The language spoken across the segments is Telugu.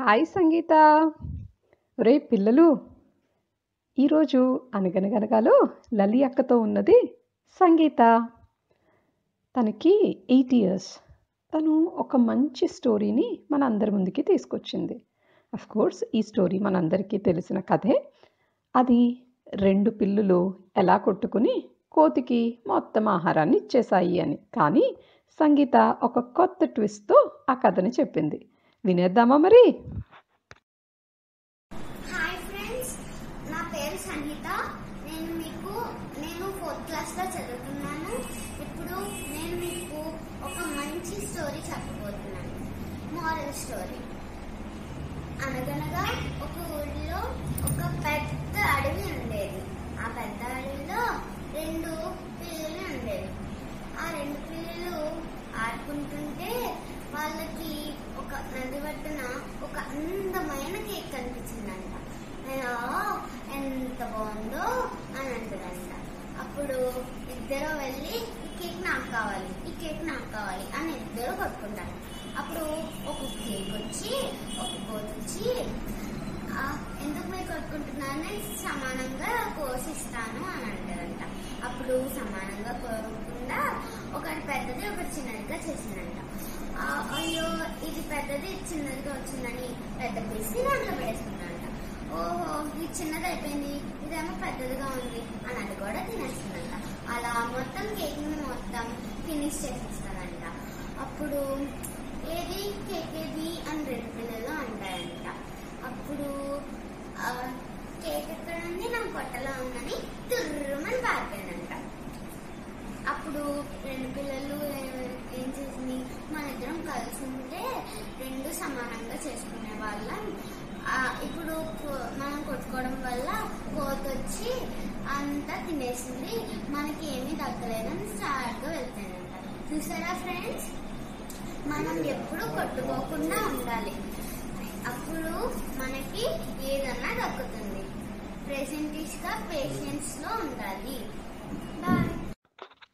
హాయ్ సంగీత. ఒరే పిల్లలు ఈరోజు అనగనగనగాలో లలి అక్కతో ఉన్నది సంగీత. తనకి ఎయిట్ ఇయర్స్. తను ఒక మంచి స్టోరీని మన అందరి ముందుకి తీసుకొచ్చింది. అఫ్ కోర్స్ ఈ స్టోరీ మనందరికీ తెలిసిన కథే. అది రెండు పిల్లులు ఎలా కొట్టుకుని కోతికి మొత్తం ఆహారాన్ని ఇచ్చేశాయి అని. కానీ సంగీత ఒక కొత్త ట్విస్ట్తో ఆ కథని చెప్పింది. వినేద్దామా మరి? హాయ్ ఫ్రెండ్స్ నా పేరు సంగీత. నేను మీకు నేను ఫోర్త్ క్లాస్లో చదువుతున్నాను. ఇప్పుడు నేను మీకు ఒక మంచి స్టోరీ చెప్పబోతున్నాను. మారల్ స్టోరీ అనగనగా ఒక ఊరిలో ఒక పెద్ద అడవి ఉండేది. ఆ పెద్ద అడవిలో రెండు పిల్లలు ఉండేవి. ఆ రెండు పిల్లలు ఆడుకుంటుంటే వాళ్ళకి ఒక నది ఒక అందమైన కేక్ కనిపించిందంట. నేను ఎంత బాగుందో అని అంటుందంట. అప్పుడు ఇద్దరు వెళ్ళి ఈ కేక్ నాకు కావాలి ఈ కేక్ నాకు కావాలి అని ఇద్దరు కొట్టుకుంటారు అప్పుడు ఒక కేక్ వచ్చి ఒక కోతి వచ్చి ఎందుకు మీరు కొట్టుకుంటున్నారని సమానంగా కోసిస్తాను అని అంటారంట అప్పుడు సమానంగా కోరకుండా ఒకటి పెద్దది ఒకటి చిన్నదిగా చేసిందంట. ఆ, ఇది పెద్దది చిన్నదిగా వచ్చిందని పెద్ద పీస్ దాంట్లో వేసుకున్నాడంట ఓహో ఇది చిన్నది అయిపోయింది ఇదేమో పెద్దదిగా ఉంది అని అది కూడా తినేస్తుందంట. అలా మొత్తం కేక్ మొత్తం ఫినిష్ చేసేస్తానంట అప్పుడు ఏది? కేక్ ఏది అని రెండు పిల్లలు అంటారంట. అప్పుడు కేక్ ఎక్కడ ఉంది? నా కొట్టలో ఉందని తుర్రుమని పారిపోయానంట అప్పుడు రెండు పిల్లలు ఏ- మన ఇద్దరం కలిసి ఉంటే రెండు సమానంగా చేసుకునే వాళ్ళం. ఇప్పుడు మనం కొట్టుకోవడం వల్ల కోత వచ్చి అంతా తినేసింది. మనకి ఏమీ దక్కలేదని స్టార్ట్గా వెళ్తానంట చూసారా ఫ్రెండ్స్? మనం ఎప్పుడు కొట్టుకోకుండా ఉండాలి. అప్పుడు మనకి ఏదన్నా దక్కుతుంది. ప్రెసెంటీస్గా పేషెన్స్లో ఉండాలి.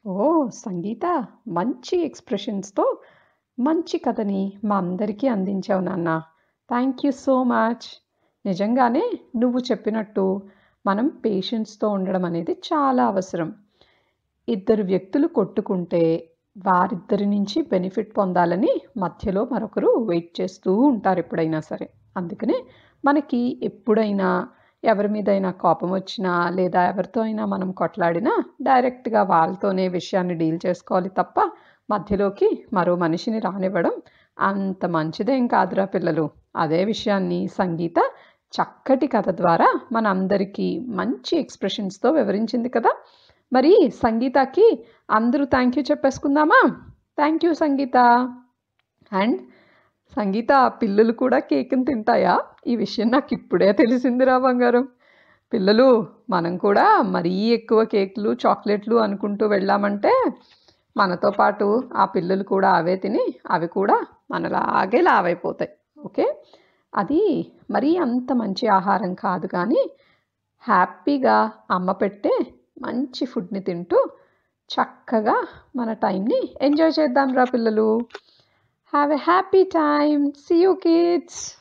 ఓ సంగీత మంచి ఎక్స్ప్రెషన్స్తో మంచి కథని మా అందరికీ అందించావు నాన్న. Thank you so much. నిజంగానే నువ్వు చెప్పినట్టు మనం పేషెన్స్తో ఉండడం అనేది చాలా అవసరం. ఇద్దరు వ్యక్తులు కొట్టుకుంటే వారిద్దరి నుంచి బెనిఫిట్ పొందాలని మధ్యలో మరొకరు వెయిట్ చేస్తూ ఉంటారు ఎప్పుడైనా సరే. అందుకనే మనకి ఎప్పుడైనా ఎవరి మీదైనా కోపం వచ్చినా లేదా ఎవరితో అయినా మనం కొట్లాడినా డైరెక్ట్గా వాళ్ళతోనే విషయాన్ని డీల్ చేసుకోవాలి తప్ప మధ్యలోకి మరో మనిషిని రానివ్వడం అంత మంచిదేం కాదురా పిల్లలు. అదే విషయాన్ని సంగీత చక్కటి కథ ద్వారా మన అందరికీ మంచి ఎక్స్ప్రెషన్స్తో వివరించింది కదా. మరి సంగీతకి అందరూ thank you చెప్పేసుకుందామా? Thank you Sangeetha. And Sangeetha పిల్లలు కూడా కేక్ని తింటాయా? ఈ విషయం నాకు ఇప్పుడే తెలిసిందిరా బంగారం. పిల్లలు మనం కూడా మరీ ఎక్కువ కేక్లు చాక్లెట్లు అనుకుంటూ వెళ్ళామంటే మనతో పాటు ఆ పిల్లలు కూడా అవే తిని అవి కూడా మనలాగే లావైపోతాయి. ఓకే? అది మరీ అంత మంచి ఆహారం కాదు కానీ హ్యాపీగా అమ్మ పెట్టే మంచి ఫుడ్ని తింటూ చక్కగా మన టైంని ఎంజాయ్ చేద్దాం రా పిల్లలు. Have a happy time see you kids.